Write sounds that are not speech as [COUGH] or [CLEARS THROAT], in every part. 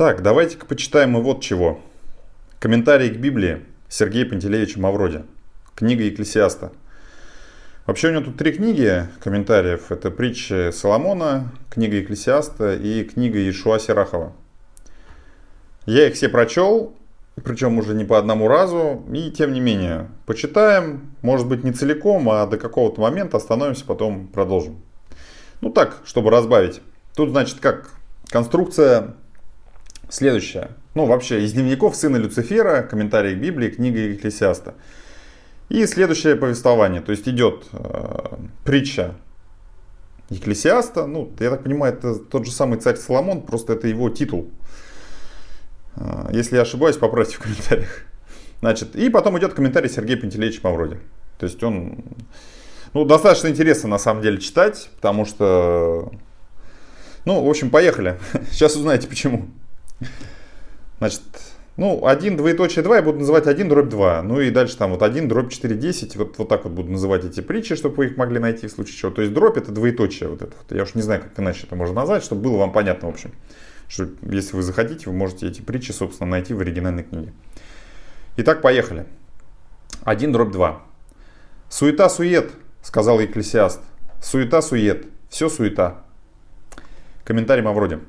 Так, давайте-ка почитаем мы вот чего. Комментарий к Библии Сергея Пантелеевича Мавроди. Книга Екклесиаста. Вообще у него тут три книги комментариев. Это притчи Соломона, книга Екклесиаста и книга Ишуа Серахова. Я их все прочел, причем уже не по одному разу. И тем не менее, почитаем, может быть не целиком, а до какого-то момента остановимся, потом продолжим. Ну так, чтобы разбавить. Тут, значит, как конструкция следующая. Ну, вообще, из дневников сына Люцифера, комментарий к Библии, книга Екклесиаста. И следующее повествование. То есть идет э, притча Екклесиаста. Ну, я так понимаю, это тот же самый царь Соломон, просто это его титул. Э, если я ошибаюсь, поправьте в комментариях. Значит, и потом идет комментарий Сергея Пантелеевича Мавроди. То есть он ну, достаточно интересно на самом деле читать, потому что... Ну, в общем, поехали. [LAUGHS] Сейчас узнаете почему. Значит, ну, 1, двоеточие 2 я буду называть 1 дробь 2. Ну и дальше там вот 1 дробь 4, 10. Вот, вот так вот буду называть эти притчи, чтобы вы их могли найти в случае чего. То есть дробь это двоеточие. Вот это вот. Я уж не знаю, как иначе это можно назвать, чтобы было вам понятно, в общем. Что если вы захотите, вы можете эти притчи, собственно, найти в оригинальной книге. Итак, поехали. 1 дробь 2. Суета-сует, сказал Екклесиаст. Суета-сует. Все суета. Комментарий Мавроди.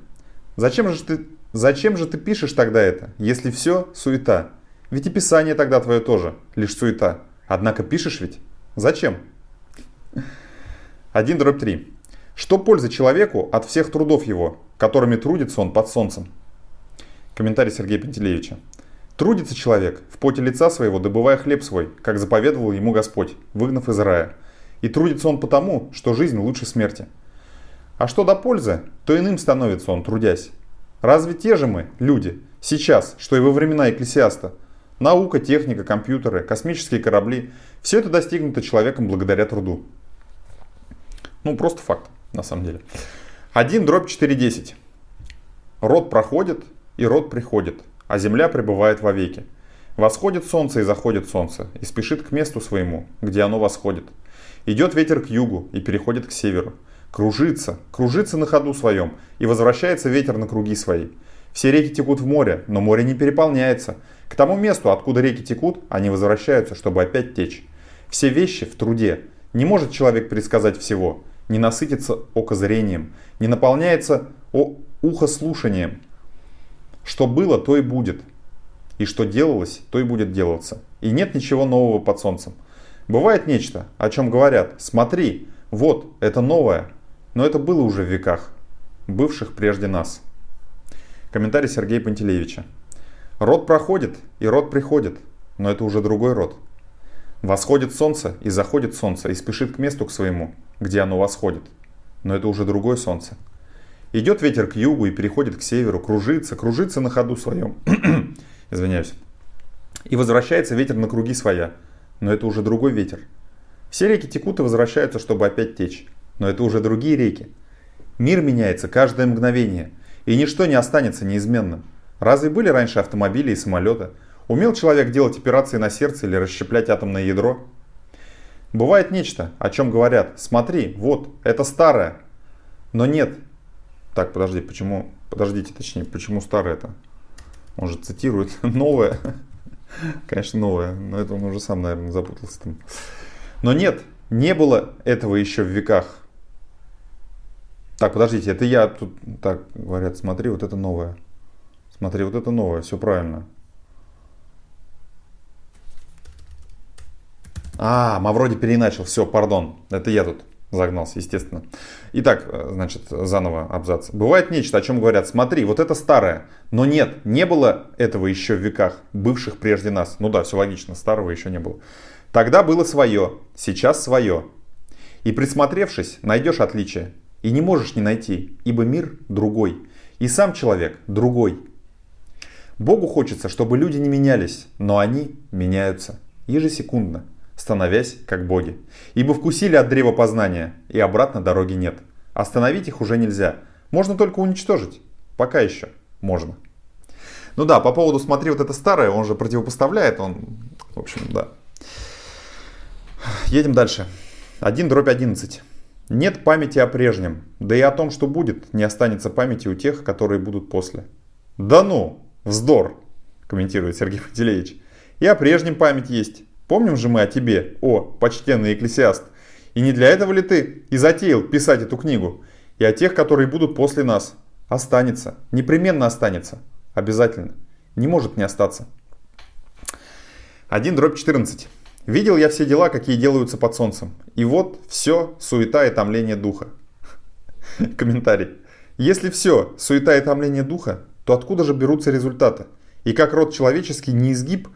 Зачем же ты Зачем же ты пишешь тогда это, если все суета? Ведь и писание тогда твое тоже, лишь суета. Однако пишешь ведь? Зачем? 1 дробь 3. Что польза человеку от всех трудов его, которыми трудится он под солнцем? Комментарий Сергея Пантелеевича. Трудится человек, в поте лица своего добывая хлеб свой, как заповедовал ему Господь, выгнав из рая. И трудится он потому, что жизнь лучше смерти. А что до пользы, то иным становится он, трудясь. Разве те же мы, люди, сейчас, что и во времена Экклесиаста? Наука, техника, компьютеры, космические корабли – все это достигнуто человеком благодаря труду. Ну, просто факт, на самом деле. 1 дробь 4.10. Род проходит, и род приходит, а земля пребывает вовеки. Восходит солнце и заходит солнце, и спешит к месту своему, где оно восходит. Идет ветер к югу и переходит к северу. Кружится, кружится на ходу своем, и возвращается ветер на круги свои. Все реки текут в море, но море не переполняется. К тому месту, откуда реки текут, они возвращаются, чтобы опять течь. Все вещи в труде. Не может человек предсказать всего, не насытится око зрением, не наполняется о ухо слушанием. Что было, то и будет. И что делалось, то и будет делаться. И нет ничего нового под солнцем. Бывает нечто, о чем говорят. Смотри, вот, это новое, но это было уже в веках, бывших прежде нас. Комментарий Сергея Пантелеевича. Род проходит, и род приходит, но это уже другой род. Восходит солнце, и заходит солнце, и спешит к месту к своему, где оно восходит, но это уже другое солнце. Идет ветер к югу и переходит к северу, кружится, кружится на ходу своем. [COUGHS] Извиняюсь. И возвращается ветер на круги своя, но это уже другой ветер. Все реки текут и возвращаются, чтобы опять течь но это уже другие реки. Мир меняется каждое мгновение, и ничто не останется неизменным. Разве были раньше автомобили и самолеты? Умел человек делать операции на сердце или расщеплять атомное ядро? Бывает нечто, о чем говорят. Смотри, вот, это старое. Но нет. Так, подожди, почему... Подождите, точнее, почему старое это? Он же цитирует [LAUGHS] новое. Конечно, новое, но это он уже сам, наверное, запутался там. Но нет, не было этого еще в веках. Так, подождите, это я тут, так говорят, смотри, вот это новое. Смотри, вот это новое, все правильно. А, Мавроди переначал, все, пардон, это я тут загнался, естественно. Итак, значит, заново абзац. Бывает нечто, о чем говорят, смотри, вот это старое, но нет, не было этого еще в веках, бывших прежде нас. Ну да, все логично, старого еще не было. Тогда было свое, сейчас свое. И присмотревшись, найдешь отличие. И не можешь не найти, ибо мир другой, и сам человек другой. Богу хочется, чтобы люди не менялись, но они меняются ежесекундно, становясь как боги. Ибо вкусили от древа познания, и обратно дороги нет. Остановить их уже нельзя, можно только уничтожить. Пока еще можно. Ну да, по поводу «смотри, вот это старое», он же противопоставляет, он, в общем, да. Едем дальше. 1 дробь 11. Нет памяти о прежнем, да и о том, что будет, не останется памяти у тех, которые будут после. Да ну, вздор, комментирует Сергей Пантелеевич. И о прежнем память есть. Помним же мы о тебе, о, почтенный экклесиаст. И не для этого ли ты и затеял писать эту книгу? И о тех, которые будут после нас. Останется. Непременно останется. Обязательно. Не может не остаться. 1 дробь 14. Видел я все дела, какие делаются под солнцем. И вот все суета и томление духа. [LAUGHS] Комментарий. Если все суета и томление духа, то откуда же берутся результаты? И как род человеческий не изгиб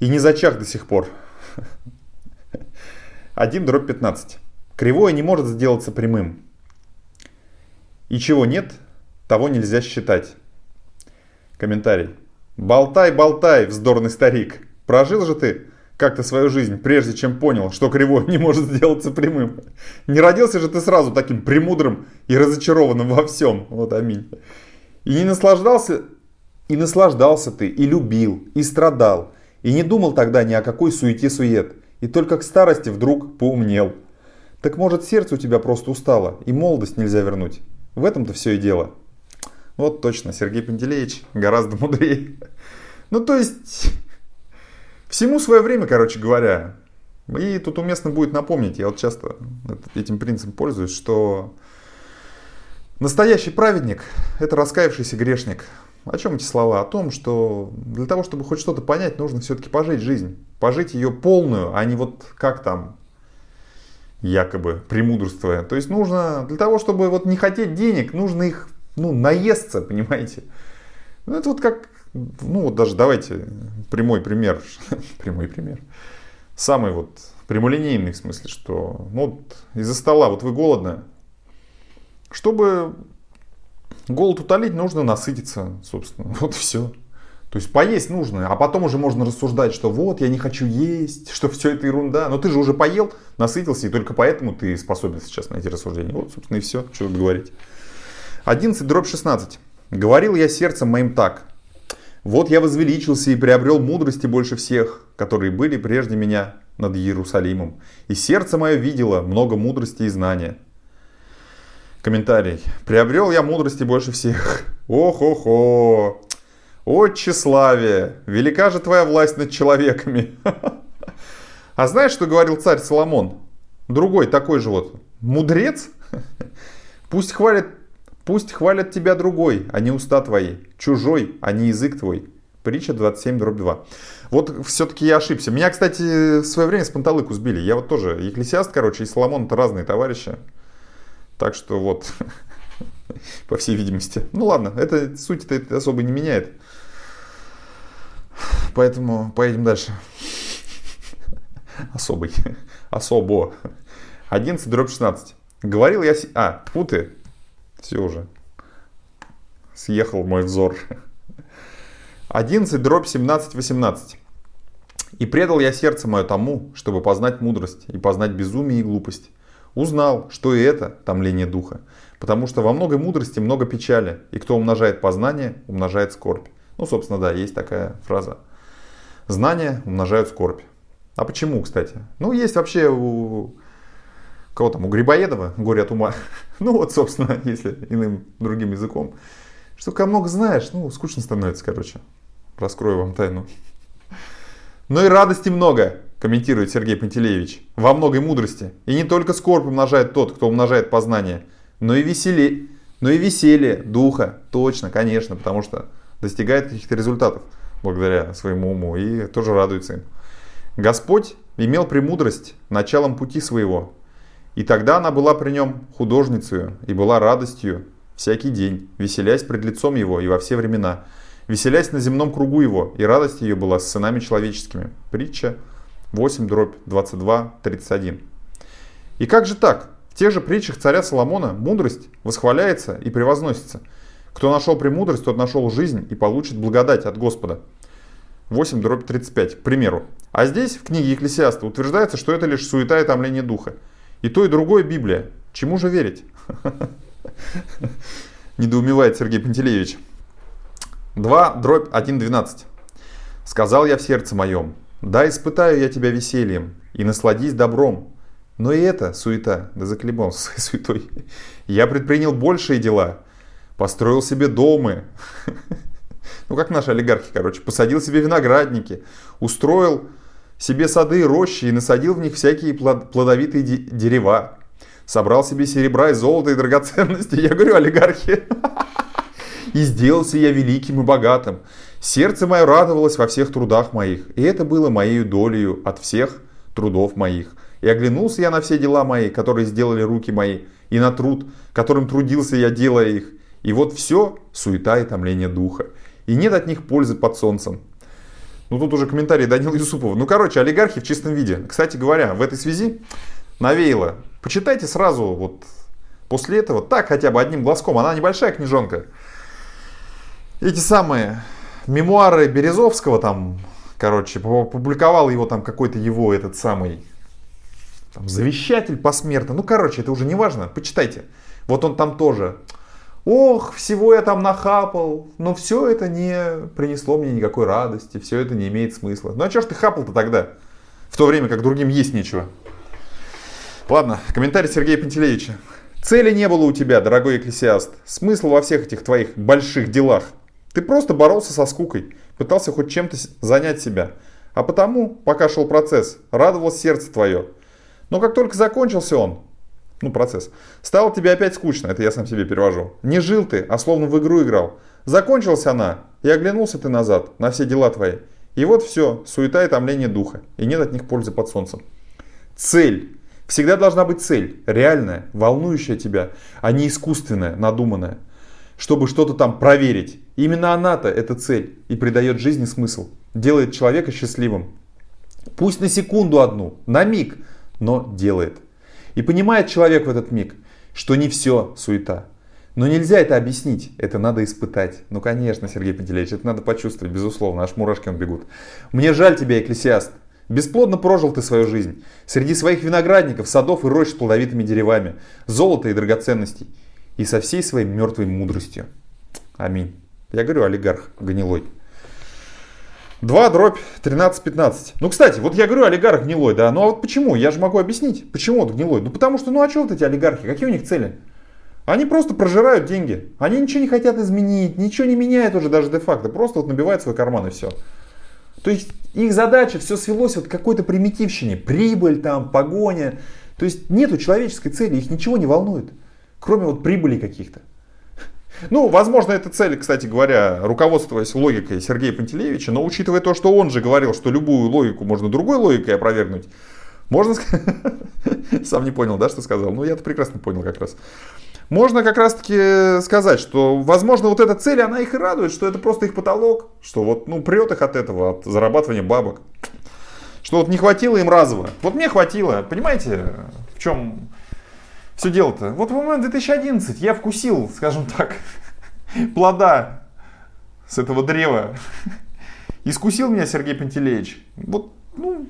и не зачах до сих пор? [LAUGHS] 1 дробь 15. Кривое не может сделаться прямым. И чего нет, того нельзя считать. Комментарий. Болтай, болтай, вздорный старик. Прожил же ты как-то свою жизнь, прежде чем понял, что кривой [LAUGHS] не может сделаться прямым. Не родился же ты сразу таким премудрым и разочарованным во всем. Вот аминь. И не наслаждался, и наслаждался ты, и любил, и страдал, и не думал тогда ни о какой суете-сует, и только к старости вдруг поумнел. Так может сердце у тебя просто устало, и молодость нельзя вернуть. В этом-то все и дело. Вот точно, Сергей Пантелеич гораздо [LAUGHS] мудрее. Ну то есть, Всему свое время, короче говоря. И тут уместно будет напомнить, я вот часто этим принципом пользуюсь, что настоящий праведник – это раскаявшийся грешник. О чем эти слова? О том, что для того, чтобы хоть что-то понять, нужно все-таки пожить жизнь. Пожить ее полную, а не вот как там якобы премудрствуя. То есть нужно для того, чтобы вот не хотеть денег, нужно их ну, наесться, понимаете. Ну, это вот как ну вот даже давайте прямой пример, [LAUGHS] прямой пример. Самый вот прямолинейный в смысле, что ну, вот из-за стола, вот вы голодны, чтобы голод утолить, нужно насытиться, собственно, [LAUGHS] вот все. То есть поесть нужно, а потом уже можно рассуждать, что вот я не хочу есть, что все это ерунда. Но ты же уже поел, насытился, и только поэтому ты способен сейчас на эти рассуждения. Вот, собственно, и все, что тут говорить. 11 дробь 16. Говорил я сердцем моим так, вот я возвеличился и приобрел мудрости больше всех, которые были прежде меня над Иерусалимом. И сердце мое видело много мудрости и знания. Комментарий. Приобрел я мудрости больше всех. [LAUGHS] Ох-охо. О, тщеславие. Велика же твоя власть над человеками. [LAUGHS] А знаешь, что говорил царь Соломон? Другой такой же вот мудрец. [LAUGHS] Пусть хвалит Пусть хвалят тебя другой, а не уста твои, чужой, а не язык твой. Притча 27, дробь 2. Вот все-таки я ошибся. Меня, кстати, в свое время с панталыку сбили. Я вот тоже екклесиаст, короче, и Соломон это разные товарищи. Так что вот, [LAUGHS] по всей видимости. Ну ладно, это суть это особо не меняет. Поэтому поедем дальше. [LAUGHS] Особый. Особо. 11 дробь 16. Говорил я... А, фу ты, все уже. Съехал мой взор. 11 дробь 17 18. И предал я сердце мое тому, чтобы познать мудрость и познать безумие и глупость. Узнал, что и это томление духа. Потому что во многой мудрости много печали, и кто умножает познание, умножает скорбь. Ну, собственно, да, есть такая фраза. Знания умножают скорбь. А почему, кстати? Ну, есть вообще кого там, у Грибоедова, горе от ума. [LAUGHS] ну вот, собственно, [LAUGHS] если иным другим языком. Что когда много знаешь, ну, скучно становится, короче. Раскрою вам тайну. Но и радости много, комментирует Сергей Пантелеевич. Во многой мудрости. И не только скорбь умножает тот, кто умножает познание, но и веселье, но и веселье духа. Точно, конечно, потому что достигает каких-то результатов благодаря своему уму и тоже радуется им. Господь имел премудрость началом пути своего, и тогда она была при нем художницей и была радостью всякий день, веселясь пред лицом его и во все времена, веселясь на земном кругу его, и радость ее была с сынами человеческими. Притча 8, дробь 22, 31. И как же так? В тех же притчах царя Соломона мудрость восхваляется и превозносится. Кто нашел премудрость, тот нашел жизнь и получит благодать от Господа. 8 дробь 35, к примеру. А здесь, в книге Екклесиаста, утверждается, что это лишь суета и томление духа. И то, и другое Библия. Чему же верить? [LAUGHS] Недоумевает Сергей Пантелеевич. 2 дробь 1.12. Сказал я в сердце моем, да испытаю я тебя весельем и насладись добром. Но и это суета, да заколебался своей [LAUGHS] суетой. Я предпринял большие дела. построил себе дома, [LAUGHS] ну как наши олигархи, короче, посадил себе виноградники, устроил себе сады и рощи и насадил в них всякие плодовитые дерева, собрал себе серебра и золото и драгоценности, я говорю, олигархи, и сделался я великим и богатым. Сердце мое радовалось во всех трудах моих, и это было моей долею от всех трудов моих. И оглянулся я на все дела мои, которые сделали руки мои, и на труд, которым трудился я, делая их. И вот все суета и томление духа. И нет от них пользы под солнцем. Ну тут уже комментарий Данила Юсупова. Ну короче, олигархи в чистом виде. Кстати говоря, в этой связи навеяло. Почитайте сразу вот после этого, так хотя бы одним глазком. Она небольшая книжонка. Эти самые мемуары Березовского там, короче, публиковал его там какой-то его этот самый там, завещатель посмертно. Ну, короче, это уже не важно. Почитайте. Вот он там тоже. Ох, всего я там нахапал, но все это не принесло мне никакой радости, все это не имеет смысла. Ну а что ж ты хапал-то тогда? В то время как другим есть нечего. Ладно, комментарий Сергея Пантелеевича. Цели не было у тебя, дорогой экклесиаст. Смысл во всех этих твоих больших делах. Ты просто боролся со скукой, пытался хоть чем-то занять себя. А потому, пока шел процесс, радовалось сердце твое. Но как только закончился он, ну, процесс, стало тебе опять скучно, это я сам себе перевожу. Не жил ты, а словно в игру играл. Закончилась она, и оглянулся ты назад на все дела твои. И вот все, суета и томление духа, и нет от них пользы под солнцем. Цель. Всегда должна быть цель, реальная, волнующая тебя, а не искусственная, надуманная чтобы что-то там проверить. Именно она-то, эта цель, и придает жизни смысл, делает человека счастливым. Пусть на секунду одну, на миг, но делает. И понимает человек в этот миг, что не все суета. Но нельзя это объяснить, это надо испытать. Ну конечно, Сергей Пантелеевич, это надо почувствовать, безусловно, аж мурашки он бегут. Мне жаль тебя, экклесиаст. Бесплодно прожил ты свою жизнь. Среди своих виноградников, садов и рощ с плодовитыми деревами, золота и драгоценностей и со всей своей мертвой мудростью. Аминь. Я говорю, олигарх гнилой. 2 дробь 13-15. Ну, кстати, вот я говорю, олигарх гнилой, да. Ну, а вот почему? Я же могу объяснить, почему он гнилой. Ну, потому что, ну, а что вот эти олигархи? Какие у них цели? Они просто прожирают деньги. Они ничего не хотят изменить, ничего не меняют уже даже де-факто. Просто вот набивают свой карман и все. То есть их задача все свелось вот к какой-то примитивщине. Прибыль там, погоня. То есть нету человеческой цели, их ничего не волнует кроме вот прибыли каких-то. Ну, возможно, эта цель, кстати говоря, руководствуясь логикой Сергея Пантелеевича, но учитывая то, что он же говорил, что любую логику можно другой логикой опровергнуть, можно сказать... [LAUGHS] Сам не понял, да, что сказал? Ну, я-то прекрасно понял как раз. Можно как раз-таки сказать, что, возможно, вот эта цель, она их и радует, что это просто их потолок, что вот, ну, прет их от этого, от зарабатывания бабок. Что вот не хватило им разово. Вот мне хватило, понимаете, в чем все дело-то? Вот момент 2011 я вкусил, скажем так, плода с этого древа. Искусил меня Сергей Пантелеич. Вот, ну,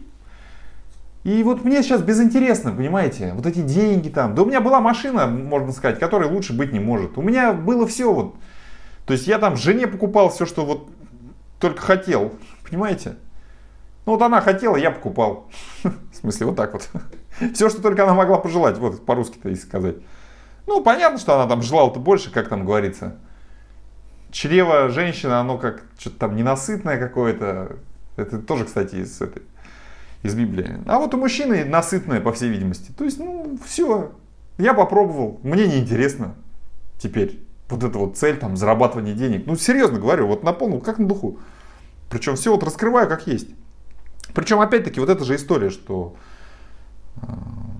и вот мне сейчас безинтересно, понимаете, вот эти деньги там. Да у меня была машина, можно сказать, которой лучше быть не может. У меня было все вот. То есть я там жене покупал все, что вот только хотел, понимаете? Ну вот она хотела, я покупал. [LAUGHS] В смысле, вот так вот. Все, что только она могла пожелать, вот по-русски-то если сказать. Ну, понятно, что она там желала-то больше, как там говорится. Чрево женщины, оно как что-то там ненасытное какое-то. Это тоже, кстати, из этой из Библии. А вот у мужчины насытное, по всей видимости. То есть, ну, все. Я попробовал, мне неинтересно теперь. Вот эта вот цель, там, зарабатывание денег. Ну, серьезно говорю, вот на полную, как на духу. Причем все вот раскрываю как есть. Причем, опять-таки, вот эта же история, что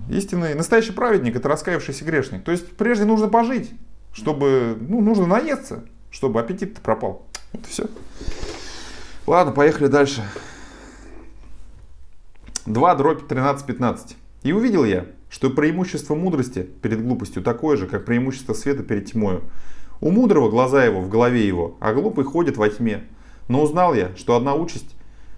истинный, настоящий праведник это раскаявшийся грешник. То есть прежде нужно пожить, чтобы, ну, нужно наесться, чтобы аппетит пропал. Вот и все. Ладно, поехали дальше. 2 дробь 13-15. И увидел я, что преимущество мудрости перед глупостью такое же, как преимущество света перед тьмою. У мудрого глаза его в голове его, а глупый ходит во тьме. Но узнал я, что одна участь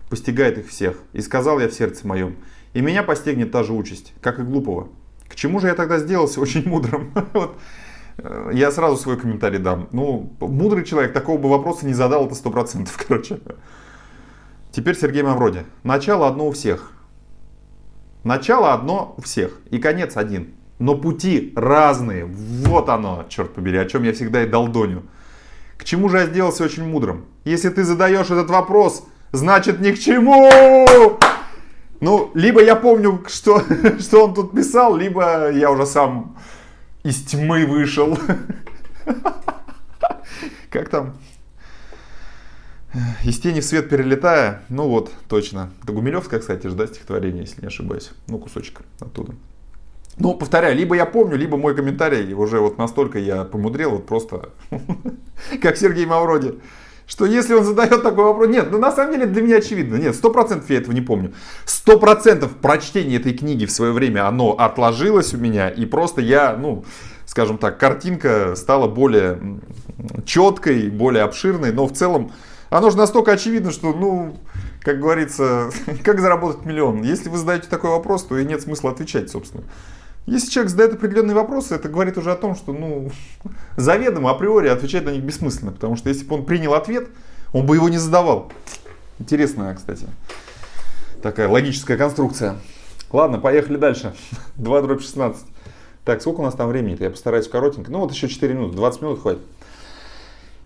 постигает их всех. И сказал я в сердце моем, и меня постигнет та же участь, как и глупого. К чему же я тогда сделался [LAUGHS] очень мудрым? вот. Я сразу свой комментарий дам. Ну, мудрый человек такого бы вопроса не задал, это сто процентов, [LAUGHS] короче. Теперь Сергей Мавроди. Начало одно у всех. Начало одно у всех. И конец один. но пути разные. Вот оно, черт побери, о чем я всегда и долдоню. К чему же я сделался очень мудрым? Если ты задаешь этот вопрос, значит ни к чему! Ну, либо я помню, что, [LAUGHS] что он тут писал, либо я уже сам из тьмы вышел. [LAUGHS] Как там? Из тени в свет перелетая, ну вот, точно. Это Гумилевская, кстати, же, да, стихотворение, если не ошибаюсь. Ну, кусочек оттуда. Ну, повторяю, либо я помню, либо мой комментарий уже вот настолько я помудрел, вот просто, [LAUGHS] как Сергей Мавроди, что если он задает такой вопрос, нет, ну на самом деле для меня очевидно, нет, сто процентов я этого не помню. Сто процентов прочтение этой книги в свое время, оно отложилось у меня, и просто я, ну, скажем так, картинка стала более четкой, более обширной, но в целом оно же настолько очевидно, что, ну, как говорится, [LAUGHS] как заработать миллион. Если вы задаете такой вопрос, то и нет смысла отвечать, собственно. Если человек задает определенные вопросы, это говорит уже о том, что, ну, [LAUGHS] заведомо, априори отвечать на них бессмысленно. Потому что если бы он принял ответ, он бы его не задавал. Интересная, кстати, такая логическая конструкция. Ладно, поехали дальше. [LAUGHS] 2 дробь 16. Так, сколько у нас там времени-то? Я постараюсь коротенько. Ну вот еще 4 минуты, 20 минут хватит.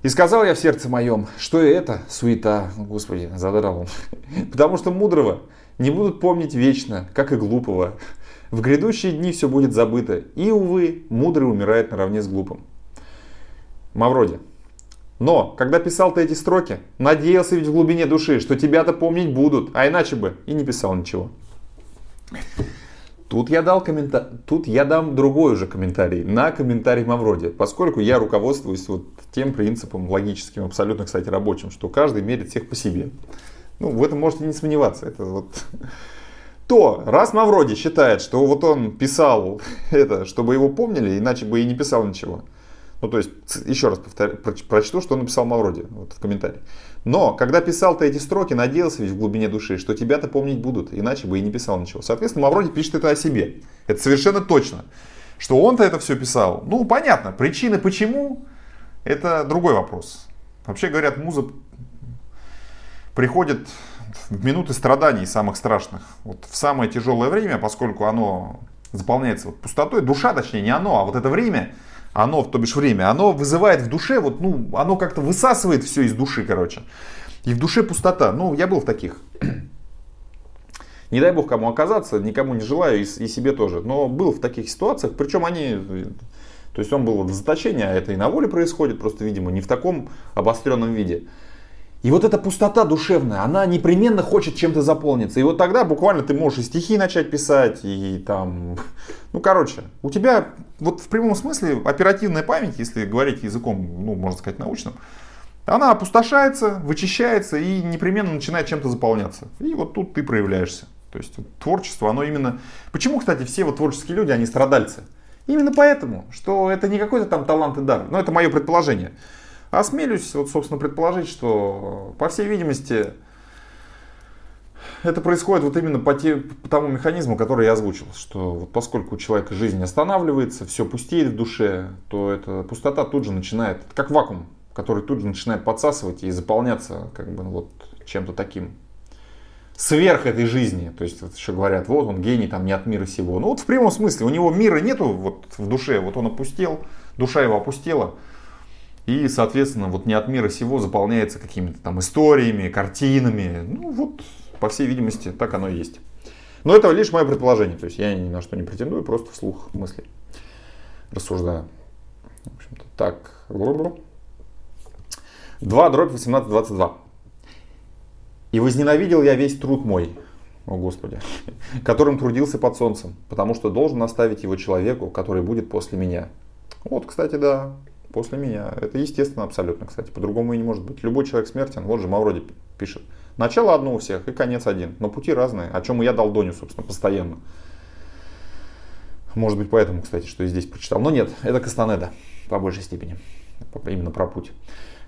И сказал я в сердце моем, что это суета, господи, задрал он. [LAUGHS] Потому что мудрого не будут помнить вечно, как и глупого. В грядущие дни все будет забыто. И, увы, мудрый умирает наравне с глупым. Мавроди. Но, когда писал ты эти строки, надеялся ведь в глубине души, что тебя-то помнить будут, а иначе бы и не писал ничего. Тут я, дал коммента... Тут я дам другой уже комментарий на комментарий Мавроди, поскольку я руководствуюсь вот тем принципом логическим, абсолютно, кстати, рабочим, что каждый мерит всех по себе. Ну, в этом можете не сомневаться. Это вот... То, раз Мавроди считает, что вот он писал это, чтобы его помнили, иначе бы и не писал ничего. Ну, то есть, еще раз повторю, прочту, что он написал Мавроди вот в комментарии. Но, когда писал ты эти строки, надеялся ведь в глубине души, что тебя-то помнить будут, иначе бы и не писал ничего. Соответственно, Мавроди пишет это о себе. Это совершенно точно. Что он-то это все писал, ну, понятно. Причины почему, это другой вопрос. Вообще, говорят, муза приходит в минуты страданий самых страшных. Вот в самое тяжелое время, поскольку оно заполняется вот пустотой, душа, точнее, не оно, а вот это время, оно, то бишь время, оно вызывает в душе, вот, ну, оно как-то высасывает все из души, короче. И в душе пустота. Ну, я был в таких. [CLEARS THROAT] Не дай бог кому оказаться, никому не желаю и, и себе тоже. Но был в таких ситуациях, причем они, то есть он был в заточении, а это и на воле происходит, просто, видимо, не в таком обостренном виде. И вот эта пустота душевная, она непременно хочет чем-то заполниться. И вот тогда буквально ты можешь и стихи начать писать, и там... Ну, короче, у тебя вот в прямом смысле оперативная память, если говорить языком, ну, можно сказать, научным, она опустошается, вычищается и непременно начинает чем-то заполняться. И вот тут ты проявляешься. То есть творчество, оно именно... Почему, кстати, все вот творческие люди, они страдальцы? Именно поэтому, что это не какой-то там талант и дар. Но это мое предположение. Осмелюсь, вот, собственно, предположить, что, по всей видимости, это происходит вот именно по, те, по тому механизму, который я озвучил, что вот поскольку у человека жизнь останавливается, все пустеет в душе, то эта пустота тут же начинает, как вакуум, который тут же начинает подсасывать и заполняться как бы ну, вот чем-то таким сверх этой жизни. То есть вот еще говорят, вот он гений, там не от мира сего. Ну вот в прямом смысле, у него мира нету вот в душе, вот он опустел, душа его опустела. И, соответственно, вот не от мира сего заполняется какими-то там историями, картинами. Ну вот, по всей видимости, так оно и есть. Но это лишь мое предположение. То есть я ни на что не претендую, просто вслух мысли рассуждаю. В общем-то, так. 2 дробь 18, 22. И возненавидел я весь труд мой, о Господи, [LAUGHS] которым трудился под солнцем, потому что должен оставить его человеку, который будет после меня. Вот, кстати, да, после меня. Это естественно абсолютно, кстати. По-другому и не может быть. Любой человек смертен. Вот же Мавроди пишет. Начало одно у всех и конец один. Но пути разные. О чем и я дал Доню, собственно, постоянно. Может быть, поэтому, кстати, что и здесь прочитал. Но нет, это Кастанеда по большей степени. Именно про путь.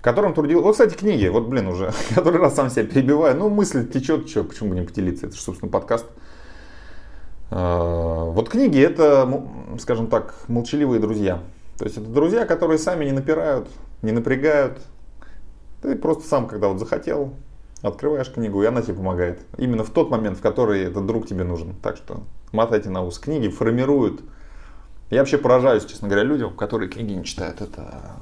Которым трудил... Вот, кстати, книги. Вот, блин, уже [LAUGHS] который раз сам себя перебиваю. Ну, мысль течет, что, почему бы не поделиться. Это же, собственно, подкаст. А, вот книги это, скажем так, молчаливые друзья. То есть это друзья, которые сами не напирают, не напрягают. Ты просто сам, когда вот захотел, открываешь книгу, и она тебе помогает. Именно в тот момент, в который этот друг тебе нужен. Так что мотайте на ус. Книги формируют Я вообще поражаюсь, честно говоря, людям, которые книги не читают. Это,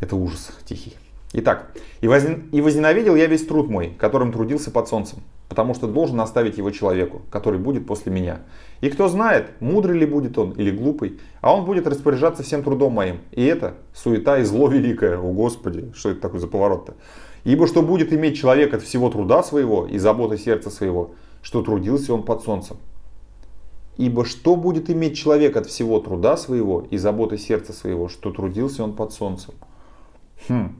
это ужас тихий. Итак, и, возн... и возненавидел я весь труд мой, которым трудился под солнцем, потому что должен оставить его человеку, который будет после меня. И кто знает, мудрый ли будет он или глупый, а он будет распоряжаться всем трудом моим. И это суета и зло великое. О Господи, что это такое за поворот-то? Ибо что будет иметь человек от всего труда своего и заботы сердца своего, что трудился он под солнцем. Ибо что будет иметь человек от всего труда своего и заботы сердца своего, что трудился он под солнцем? Хм.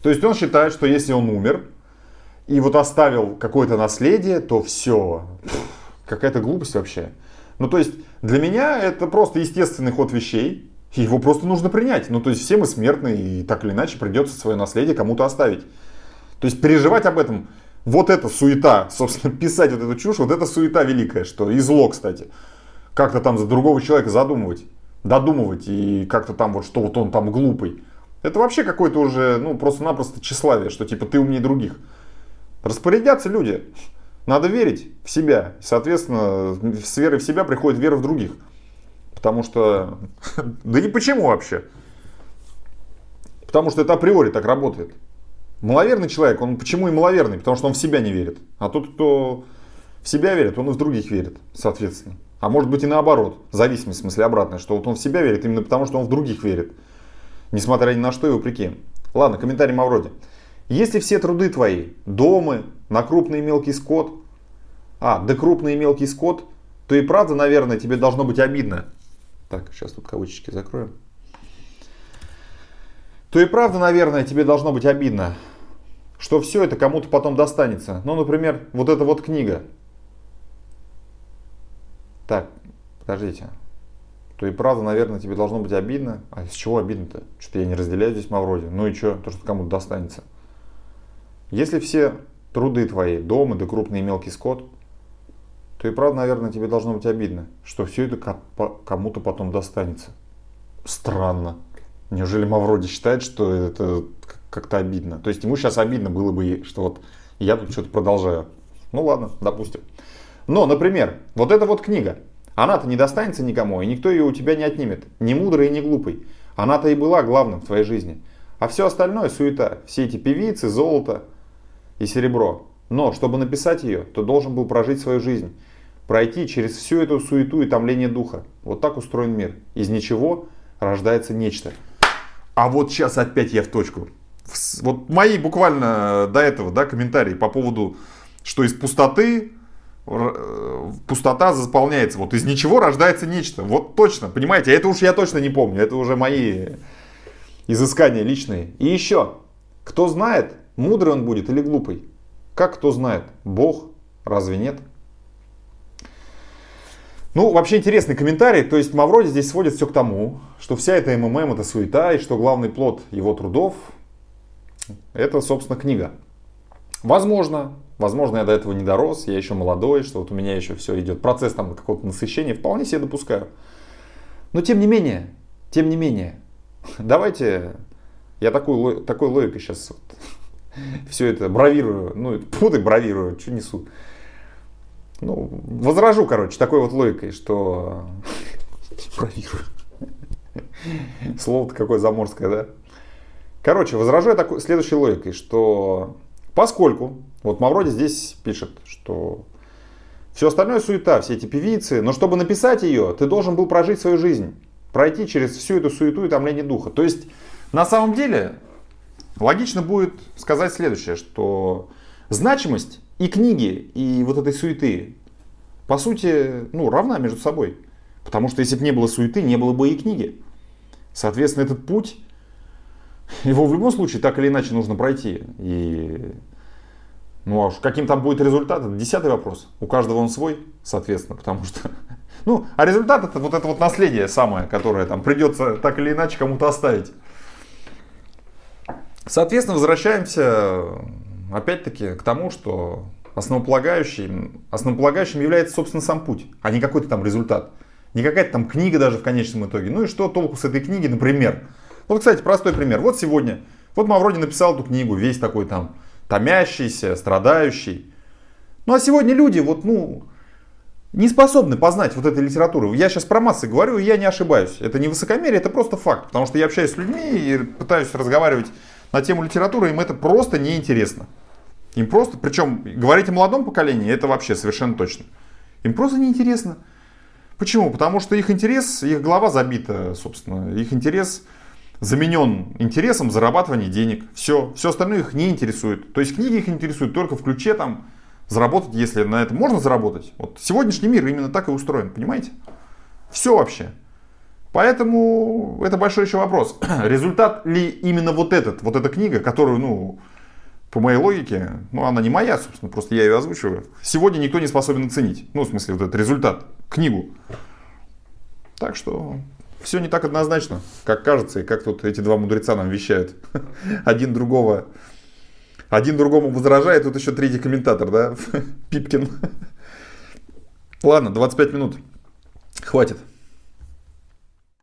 То есть он считает, что если он умер и вот оставил какое-то наследие, то все, какая-то глупость вообще. Ну то есть для меня это просто естественный ход вещей, его просто нужно принять. Ну то есть все мы смертны и так или иначе придется свое наследие кому-то оставить. То есть переживать об этом, вот эта суета, собственно, [LAUGHS] писать вот эту чушь, вот это суета великая, что и зло, кстати как-то там за другого человека задумывать, додумывать и как-то там вот, что вот он там глупый. Это вообще какое-то уже, ну, просто-напросто тщеславие, что типа ты умнее других. Распорядятся люди. Надо верить в себя. соответственно, с верой в себя приходит вера в других. Потому что... [LAUGHS] Да и почему вообще? Потому что это априори так работает. Маловерный человек, он почему и маловерный? Потому что он в себя не верит. А тот, кто в себя верит, он и в других верит, соответственно. А может быть и наоборот, зависимость в смысле обратная, что вот он в себя верит именно потому, что он в других верит. Несмотря ни на что и вопреки. Ладно, комментарий Мавроди. Если все труды твои, домы, на крупный и мелкий скот, а, да крупный и мелкий скот, то и правда, наверное, тебе должно быть обидно. Так, сейчас тут кавычки закроем. То и правда, наверное, тебе должно быть обидно, что все это кому-то потом достанется. Ну, например, вот эта вот книга, так, подождите. То и правда, наверное, тебе должно быть обидно. А с чего обидно-то? Что-то я не разделяю здесь Мавроди. Ну и что? То, что кому-то достанется. Если все труды твои, дома, да крупный и мелкий скот, то и правда, наверное, тебе должно быть обидно, что все это кому-то потом достанется. Странно. Неужели Мавроди считает, что это как-то обидно? То есть ему сейчас обидно было бы, что вот я тут что-то продолжаю. Ну ладно, допустим. Но, например, вот эта вот книга, она-то не достанется никому, и никто ее у тебя не отнимет. Не мудрый и не глупый. Она-то и была главным в твоей жизни. А все остальное суета. Все эти певицы, золото и серебро. Но, чтобы написать ее, ты должен был прожить свою жизнь. Пройти через всю эту суету и томление духа. Вот так устроен мир. Из ничего рождается нечто. А вот сейчас опять я в точку. Вот мои буквально до этого да, комментарии по поводу, что из пустоты Э, пустота заполняется. Вот из ничего рождается нечто. Вот точно, понимаете? Это уж я точно не помню. Это уже мои изыскания личные. И еще, кто знает, мудрый он будет или глупый? Как кто знает? Бог? Разве нет? Ну, вообще интересный комментарий. То есть Мавроди здесь сводит все к тому, что вся эта МММ это суета, и что главный плод его трудов это, собственно, книга. Возможно, возможно, я до этого не дорос, я еще молодой, что вот у меня еще все идет, процесс там какого-то насыщения, вполне себе допускаю. Но тем не менее, тем не менее, [LAUGHS] давайте, я такой, такой логикой сейчас вот, [LAUGHS] все это бравирую, ну, буду бравирую, что несу. Ну, возражу, короче, такой вот логикой, что [LAUGHS] бравирую. Слово-то какое заморское, да? Короче, возражу я такой, следующей логикой, что Поскольку, вот Мавроди здесь пишет, что все остальное суета, все эти певицы, но чтобы написать ее, ты должен был прожить свою жизнь, пройти через всю эту суету и томление духа. То есть, на самом деле, логично будет сказать следующее, что значимость и книги, и вот этой суеты, по сути, ну, равна между собой. Потому что если бы не было суеты, не было бы и книги. Соответственно, этот путь его в любом случае так или иначе нужно пройти. И ну а уж каким там будет результат, это десятый вопрос. У каждого он свой, соответственно, потому что... [LAUGHS] Ну, а результат это вот это вот наследие самое, которое там придется так или иначе кому-то оставить. Соответственно, возвращаемся опять-таки к тому, что основополагающим, основополагающим является, собственно, сам путь, а не какой-то там результат. Не какая-то там книга даже в конечном итоге. Ну и что толку с этой книги, например? Вот, кстати, простой пример. Вот сегодня, вот Мавроди написал эту книгу, весь такой там томящийся, страдающий. Ну а сегодня люди, вот, ну, не способны познать вот этой литературы. Я сейчас про массы говорю, и я не ошибаюсь. Это не высокомерие, это просто факт. Потому что я общаюсь с людьми и пытаюсь разговаривать на тему литературы, им это просто неинтересно. Им просто, причем говорить о молодом поколении, это вообще совершенно точно. Им просто неинтересно. Почему? Потому что их интерес, их голова забита, собственно. Их интерес заменен интересом зарабатывания денег. Все. Все остальное их не интересует. То есть книги их интересуют только в ключе там заработать, если на этом можно заработать. Вот сегодняшний мир именно так и устроен, понимаете? Все вообще. Поэтому это большой еще вопрос. [CLEARS THROAT] Результат ли именно вот этот, вот эта книга, которую, ну, по моей логике, ну, она не моя, собственно, просто я ее озвучиваю. Сегодня никто не способен оценить. Ну, в смысле, вот этот результат, книгу. Так что все не так однозначно, как кажется, и как тут эти два мудреца нам вещают. [LAUGHS] Один другого, один другому возражает, тут еще третий комментатор, да, [LAUGHS] Пипкин. Ладно, 25 минут. Хватит.